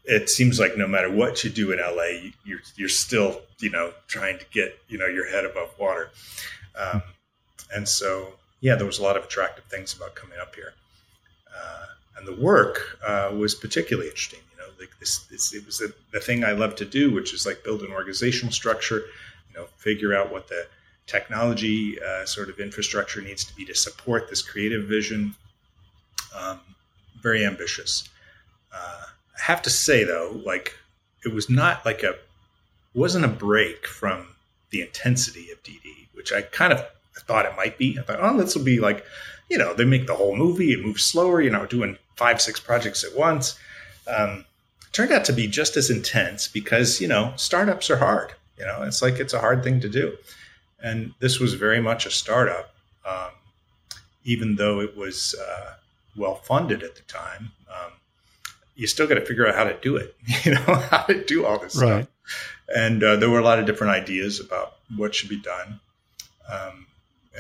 it seems like no matter what you do in LA, you're you're still you know trying to get you know your head above water, um, and so yeah, there was a lot of attractive things about coming up here, uh, and the work uh, was particularly interesting. You know, like this, this it was the, the thing I love to do, which is like build an organizational structure, you know, figure out what the technology uh, sort of infrastructure needs to be to support this creative vision. Um, very ambitious. Uh, I have to say though, like it was not like a wasn't a break from the intensity of DD, which I kind of thought it might be. I thought, oh, this will be like, you know, they make the whole movie, it moves slower, you know, doing five, six projects at once. Um, turned out to be just as intense because, you know, startups are hard. You know, it's like it's a hard thing to do. And this was very much a startup, um, even though it was uh, well funded at the time. Um, you still got to figure out how to do it, you know, how to do all this right. stuff. And uh, there were a lot of different ideas about what should be done. Um,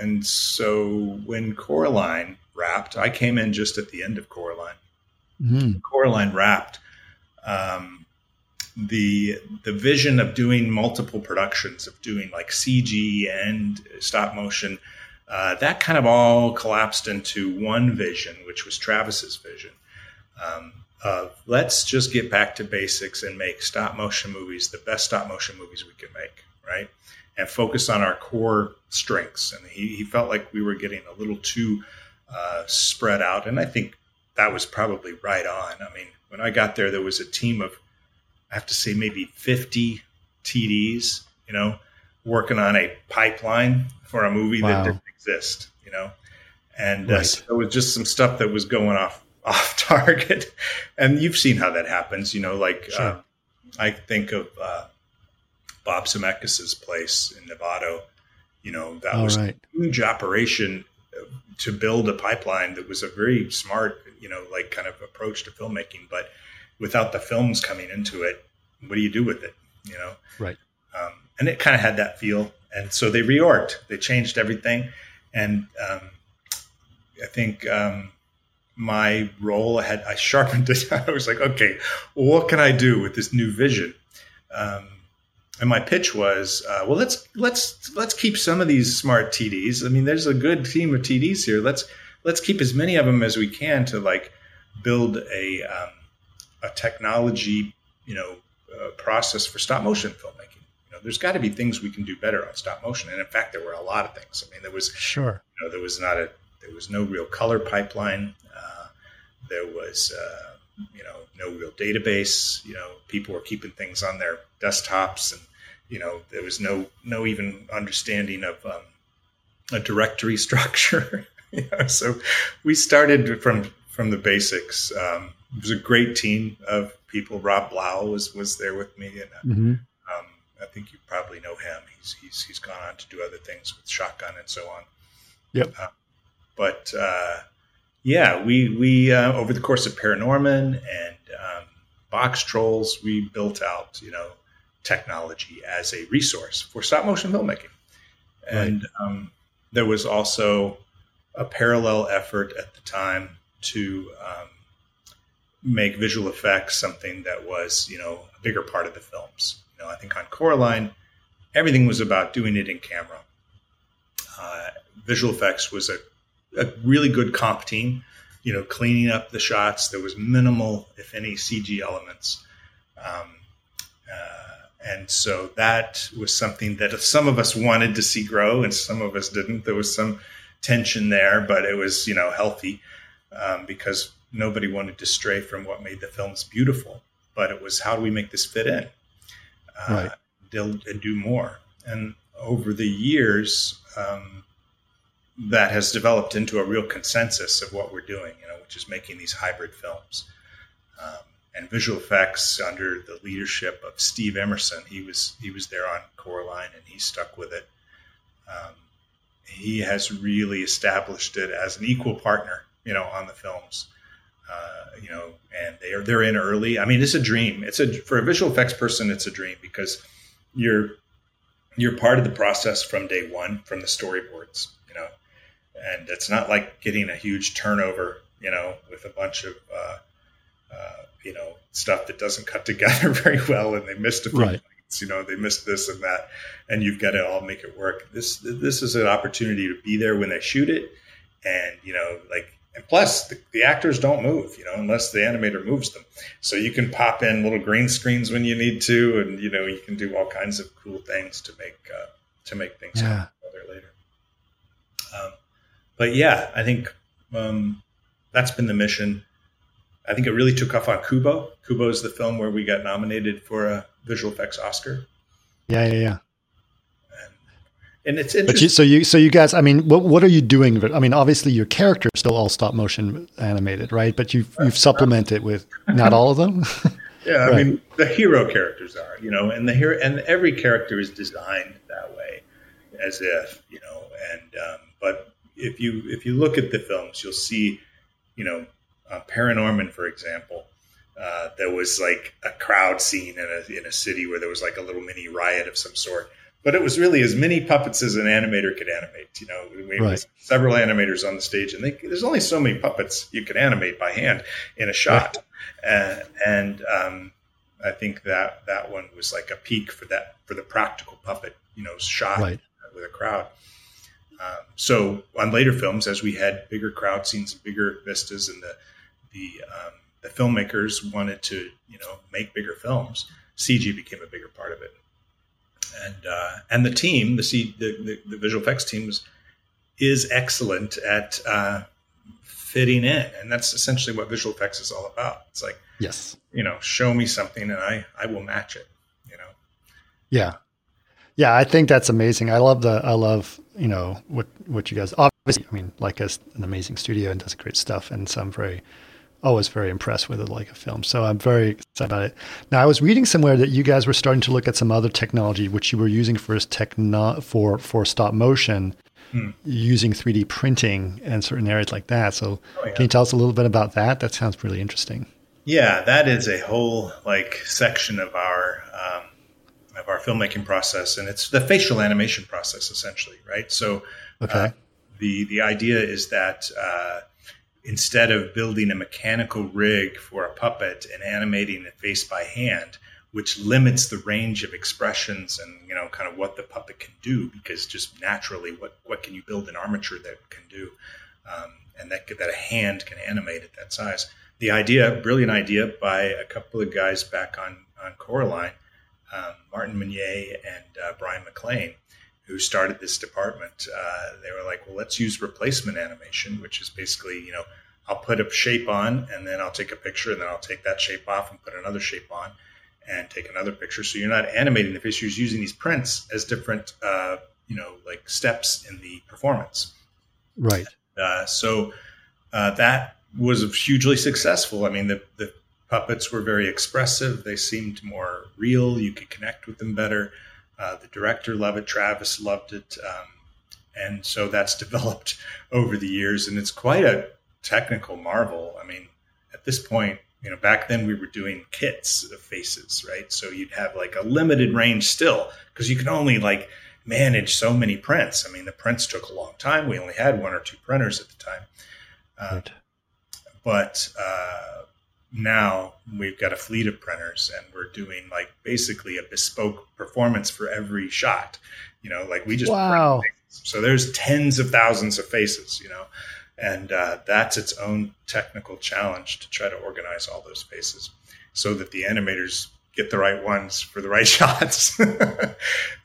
and so when Coraline wrapped, I came in just at the end of Coraline. Mm-hmm. Coraline wrapped. Um, the the vision of doing multiple productions of doing like CG and stop motion uh, that kind of all collapsed into one vision, which was Travis's vision. Um, of let's just get back to basics and make stop motion movies the best stop motion movies we can make, right? and focus on our core strengths. And he, he felt like we were getting a little too uh, spread out. And I think that was probably right on. I mean, when I got there, there was a team of, I have to say, maybe 50 TDs, you know, working on a pipeline for a movie wow. that didn't exist, you know. And uh, right. uh, so there was just some stuff that was going off off target. and you've seen how that happens, you know, like sure. uh, I think of uh, Bob Zemeckis's place in Novato, You know, that All was right. a huge operation to build a pipeline that was a very smart, you know, like kind of approach to filmmaking. But without the films coming into it, what do you do with it? You know, right? Um, and it kind of had that feel. And so they reorged, they changed everything, and um, I think um, my role had I sharpened it. I was like, okay, well, what can I do with this new vision? Um, and my pitch was, uh, well, let's let's let's keep some of these smart TDs. I mean, there's a good team of TDs here. Let's let's keep as many of them as we can to like build a um, a technology, you know, uh, process for stop motion filmmaking. You know, there's got to be things we can do better on stop motion, and in fact, there were a lot of things. I mean, there was sure, you know, there was not a there was no real color pipeline. Uh, there was uh, you know no real database you know people were keeping things on their desktops and you know there was no no even understanding of um, a directory structure you know, so we started from from the basics um, it was a great team of people. Rob blau was was there with me and uh, mm-hmm. um, i think you probably know him. He's he's he's gone on to do other things with shotgun and so on. Yep. Uh, but uh, yeah, we we uh, over the course of Paranorman and um, Boxtrolls, we built out you know technology as a resource for stop motion filmmaking, and right. um, there was also a parallel effort at the time to um, make visual effects something that was you know a bigger part of the films. You know, I think on Coraline, everything was about doing it in camera. Uh, visual effects was a a really good comp team, you know, cleaning up the shots. There was minimal, if any, CG elements. Um, uh, and so that was something that some of us wanted to see grow and some of us didn't. There was some tension there, but it was, you know, healthy um, because nobody wanted to stray from what made the films beautiful. But it was how do we make this fit in? uh, Right. they'll do more. And over the years, um, that has developed into a real consensus of what we're doing, you know, which is making these hybrid films. Um, and visual effects under the leadership of Steve Emerson. He was he was there on Coraline, and he stuck with it. Um, he has really established it as an equal partner, you know, on the films. Uh, you know, and they are they're in early. I mean, it's a dream. It's a for a visual effects person, it's a dream because you're you're part of the process from day one, from the storyboards, you know, and it's not like getting a huge turnover, you know, with a bunch of uh, uh, you know stuff that doesn't cut together very well, and they missed a few Right. points, you know, they missed this and that, and you've got to all make it work. This this is an opportunity to be there when they shoot it, and you know, like, and plus the, the actors don't move, you know, unless the animator moves them. So you can pop in little green screens when you need to, and you know, you can do all kinds of cool things to make uh, to make things Yeah. happen better later. Um, but yeah, I think um, that's been the mission. I think it really took off on Kubo. Kubo is the film where we got nominated for a visual effects Oscar, Yeah, yeah, yeah. And it's But interesting. you, so you, so you guys, I mean, what what are you doing? I mean, obviously your character is still all stop motion animated, right? But you've you've supplemented with not all of them. Yeah, I Right. mean the hero characters are, you know, and the hero and every character is designed that way, as if you know. And um, but if you if you look at the films, you'll see, you know, uh, Paranorman, for example. Uh, there was like a crowd scene in a in a city where there was like a little mini riot of some sort, but it was really as many puppets as an animator could animate. You know, we Right. several animators on the stage, and they, there's only so many puppets you can animate by hand in a shot. Uh, and um, I think that that one was like a peak for that for the practical puppet, you know, shot Right. with a crowd. Um, so on later films, as we had bigger crowd scenes and bigger vistas, and the the um, the filmmakers wanted to you know make bigger films, CG became a bigger part of it. And uh, and the team, the, C, the the the visual effects team was, is excellent at uh, fitting in, and that's essentially what visual effects is all about. It's like yes. you know, show me something and I I will match it. You know. Yeah. Yeah, I think that's amazing. I love the I love, you know, what what you guys obviously I mean, like us an amazing studio and does great stuff and so I'm very always very impressed with it like a film. So I'm very excited about it. Now I was reading somewhere that you guys were starting to look at some other technology which you were using for techno for for stop motion Hmm. using 3D printing and certain areas like that. So Oh, yeah. can you tell us a little bit about that? That sounds really interesting. Yeah, that is a whole like section of our um, of our filmmaking process, and it's the facial animation process essentially, right? So Okay. uh, the the idea is that uh, instead of building a mechanical rig for a puppet and animating the face by hand, which limits the range of expressions and you know kind of what the puppet can do, because just naturally, what what can you build an armature that can do, um, and that that a hand can animate at that size. The idea, brilliant idea by a couple of guys back on on Coraline, um, Martin Meunier and uh, Brian McLean, who started this department. Uh, they were like, well, let's use replacement animation, which is basically, you know, I'll put a shape on and then I'll take a picture and then I'll take that shape off and put another shape on and take another picture. So you're not animating the face, you're using these prints as different, uh, you know, like steps in the performance. Right. Uh, so uh, that was hugely successful. I mean, the, the puppets were very expressive. They seemed more real. You could connect with them better. Uh, the director loved it. Travis loved it. Um, and so that's developed over the years. And it's quite a technical marvel. I mean, at this point, you know, back then we were doing kits of faces, right? So you'd have like a limited range still because you can only like manage so many prints. I mean, the prints took a long time. We only had one or two printers at the time. Uh, Right. but uh, now we've got a fleet of printers and we're doing like basically a bespoke performance for every shot you know like we just Wow. so there's tens of thousands of faces you know and uh, that's its own technical challenge to try to organize all those faces so that the animators get the right ones for the right shots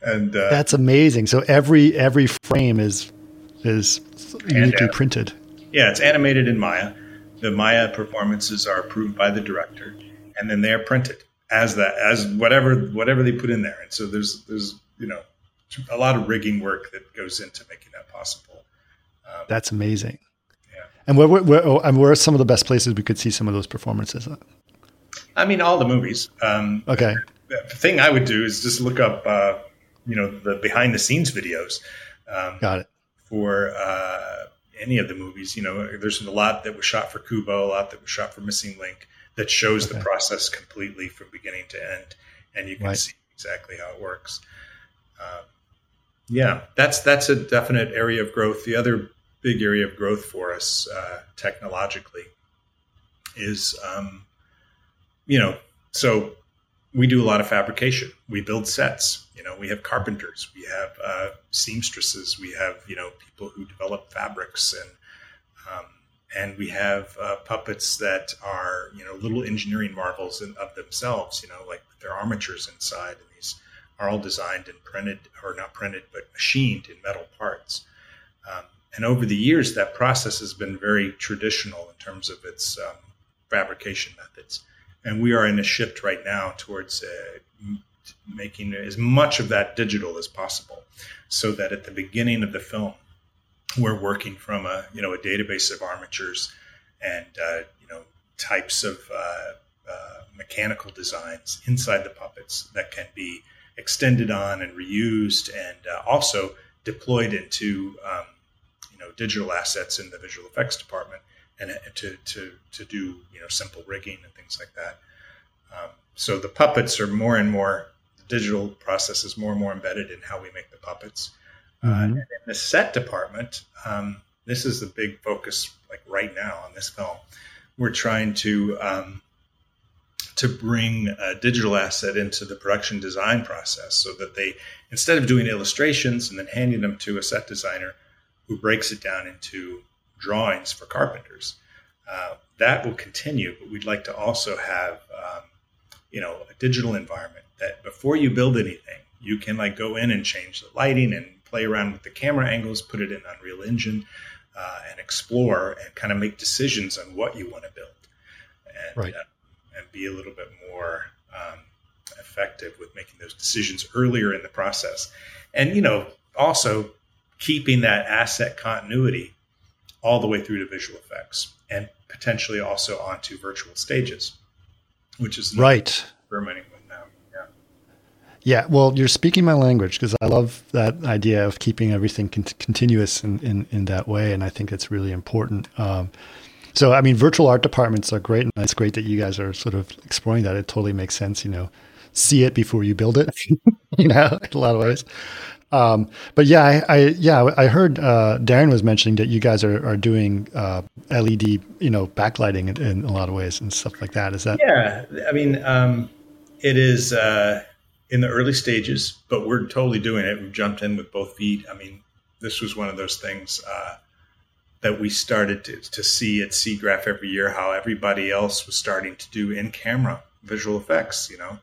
and uh, That's amazing. So every every frame is is uniquely uh, printed. Yeah, it's animated in Maya. The Maya performances are approved by the director, and then they are printed. as that as whatever whatever they put in there. And so there's there's you know a lot of rigging work that goes into making that possible. Um, That's amazing. Yeah. And where, where, where, oh, where, are some of the best places we could see some of those performances? I mean, all the movies. Um, okay. The thing I would do is just look up, uh, you know, the behind the scenes videos. Um, Got it. For uh, any of the movies, you know, there's a lot that was shot for Kubo, a lot that was shot for Missing Link that shows okay. the process completely from beginning to end, and you can right. see exactly how it works. Um, yeah, that's that's a definite area of growth. The other big area of growth for us uh, technologically is, um, you know, so we do a lot of fabrication. We build sets. You know, we have carpenters, we have uh, seamstresses, we have you know people who develop fabrics, and um, and we have uh, puppets that are you know little engineering marvels in, of themselves. You know, like their armatures inside, and these are all designed and printed, or not printed, but machined in metal parts. Um, and over the years, that process has been very traditional in terms of its um, fabrication methods. And we are in a shift right now towards uh, making as much of that digital as possible, so that at the beginning of the film, we're working from a you know a database of armatures and uh, you know types of uh, uh, mechanical designs inside the puppets that can be extended on and reused and uh, also deployed into um, you know digital assets in the visual effects department and to, to, to do you know simple rigging and things like that. Um, so the puppets are more and more the digital process is more and more embedded in how we make the puppets. Uh, mm-hmm. Uh, in the set department, um, this is the big focus like right now on this film. We're trying to um, to bring a digital asset into the production design process so that they instead of doing illustrations and then handing them to a set designer who breaks it down into drawings for carpenters. Uh, that will continue, but we'd like to also have, um, you know, a digital environment that before you build anything, you can like go in and change the lighting and play around with the camera angles, put it in Unreal Engine, uh, and explore and kind of make decisions on what you want to build, and right. uh, and be a little bit more um, effective with making those decisions earlier in the process, and you know also keeping that asset continuity all the way through to visual effects and potentially also onto virtual stages, which is right experimenting with now. Yeah. Yeah. Well, you're speaking my language because I love that idea of keeping everything con- continuous in, in, in that way. And I think it's really important. Um, so, I mean, virtual art departments are great. And it's great that you guys are sort of exploring that. It totally makes sense, you know, see it before you build it, you know, in a lot of ways. Um, but yeah, I, I, yeah I heard uh, Darren was mentioning that you guys are, are doing uh, LED, you know, backlighting in, in, a lot of ways and stuff like that. Is that? Yeah, I mean, um, it is uh, in the early stages, but we're totally doing it. We've jumped in with both feet. I mean, this was one of those things uh, that we started to, to see at SIGGRAPH every year. How everybody else was starting to do in camera visual effects, you know,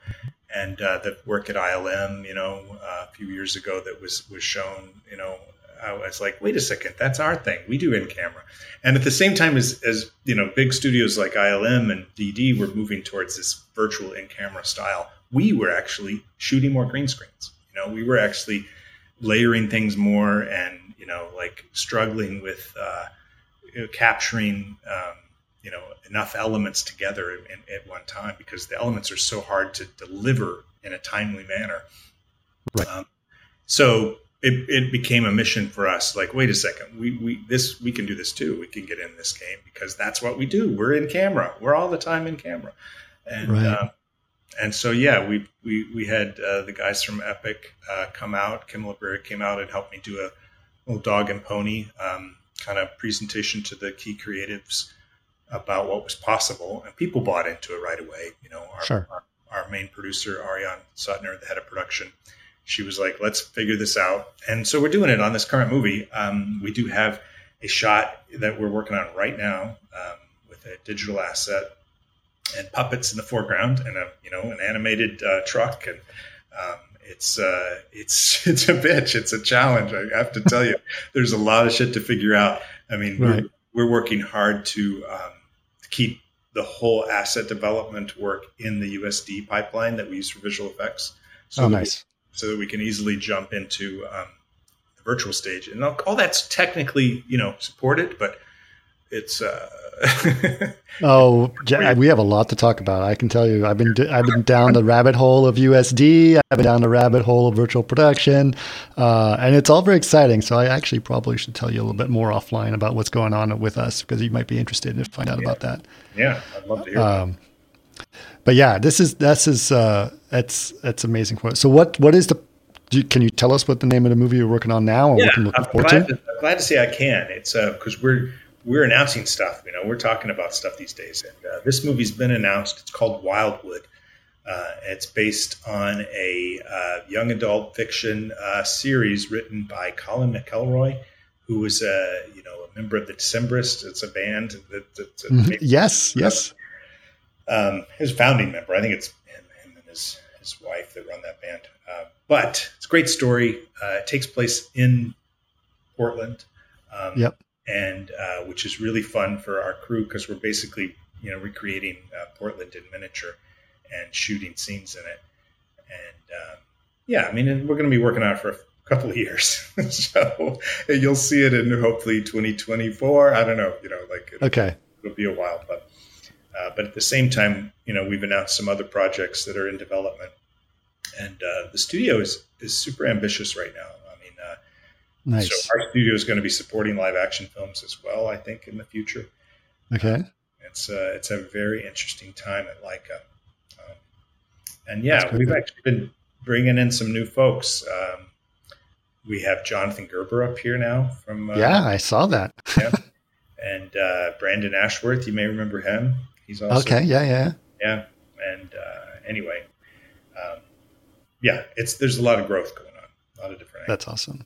and uh, the work at ILM, you know, uh, a few years ago that was was shown, you know, I was like, wait a second, that's our thing. We do in camera, and at the same time as as you know, big studios like ILM and DD were moving towards this virtual in camera style. We were actually shooting more green screens. You know, we were actually layering things more, and you know, like struggling with uh, capturing. Um, you know enough elements together in, in, at one time because the elements are so hard to deliver in a timely manner. Right. Um, so it, it became a mission for us. Like, wait a second, we we this we can do this too. We can get in this game because that's what we do. We're in camera. We're all the time in camera, and right. um, and so yeah, we we we had uh, the guys from Epic uh, come out. Kim Libreri came out and helped me do a little dog and pony um, kind of presentation to the key creatives about what was possible, and people bought into it right away. You know, our, sure. our, our, main producer, Arianne Sutner, the head of production, she was like, "Let's figure this out." And so we're doing it on this current movie. Um, we do have a shot that we're working on right now um, with a digital asset and puppets in the foreground, and a you know an animated uh, truck, and um, it's uh, it's it's a bitch. It's a challenge. I have to tell you, there's a lot of shit to figure out. I mean, right. we're, we're working hard to um, keep the whole asset development work in the USD pipeline that we use for visual effects. So oh, nice. We, so that we can easily jump into um, the virtual stage, and all, all that's technically you know supported, but it's uh, oh we have a lot to talk about i can tell you i've been i've been down the rabbit hole of usd i've been down the rabbit hole of virtual production uh, and it's all very exciting so i actually probably should tell you a little bit more offline about what's going on with us because you might be interested to find out yeah. about that yeah i'd love to hear um, but yeah this is this is uh it's it's amazing so what what is the can you tell us what the name of the movie you're working on now yeah, look forward to? I'm glad to say I can. It's because uh, we're we're announcing stuff. You know, we're talking about stuff these days. And uh, this movie's been announced. It's called Wildwood. Uh, it's based on a uh, young adult fiction uh, series written by Colin Meloy, who was a you know a member of the Decemberists. It's a band that, that's a mm-hmm. yes, yes. Um, his founding member. I think it's him, him and his his wife that run that band. Uh, but it's a great story. Uh, it takes place in Portland. Um, yep and uh, which is really fun for our crew because we're basically you know recreating uh, Portland in miniature and shooting scenes in it. And um, yeah, I mean, we're going to be working on it for a couple of years, so you'll see it in hopefully 2024. I don't know, you know, like it'll, okay, it'll be a while, but uh, but at the same time, you know, we've announced some other projects that are in development, and uh, the studio is is super ambitious right now. Nice. So our studio is going to be supporting live action films as well. I think in the future. Okay. It's a, uh, it's a very interesting time at Laika, um, and yeah, we've actually been bringing in some new folks. Um, we have Jonathan Gerber up here now from. Uh, yeah, I saw that. yeah. And uh, Brandon Ashworth, you may remember him. He's also okay. Yeah, yeah, yeah. And uh, anyway, um, yeah, it's there's a lot of growth going on, a lot of different. That's awesome.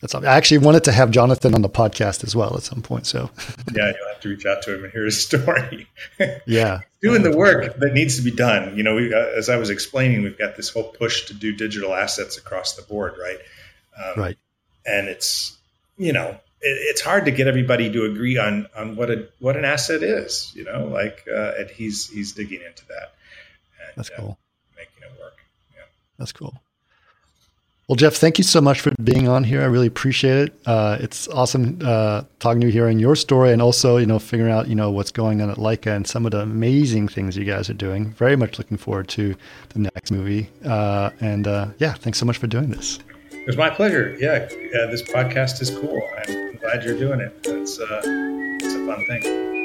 That's I actually wanted to have Jonathan on the podcast as well at some point. So yeah, you'll have to reach out to him and hear his story. yeah, doing the work that needs to be done. You know, we, uh, as I was explaining, we've got this whole push to do digital assets across the board, right? Um, right. And it's you know it, it's hard to get everybody to agree on on what a what an asset is. You know, like uh, and he's he's digging into that. And, That's uh, cool. Uh, making it work. Yeah. That's cool. Well, Jeff, thank you so much for being on here. I really appreciate it. Uh, it's awesome uh, talking to you, hearing your story, and also, you know, figuring out, you know, what's going on at Laika and some of the amazing things you guys are doing. Very much looking forward to the next movie. Uh, and uh, yeah, thanks so much for doing this. It was my pleasure. Yeah, this podcast is cool. I'm glad you're doing it. It's, uh, it's a fun thing.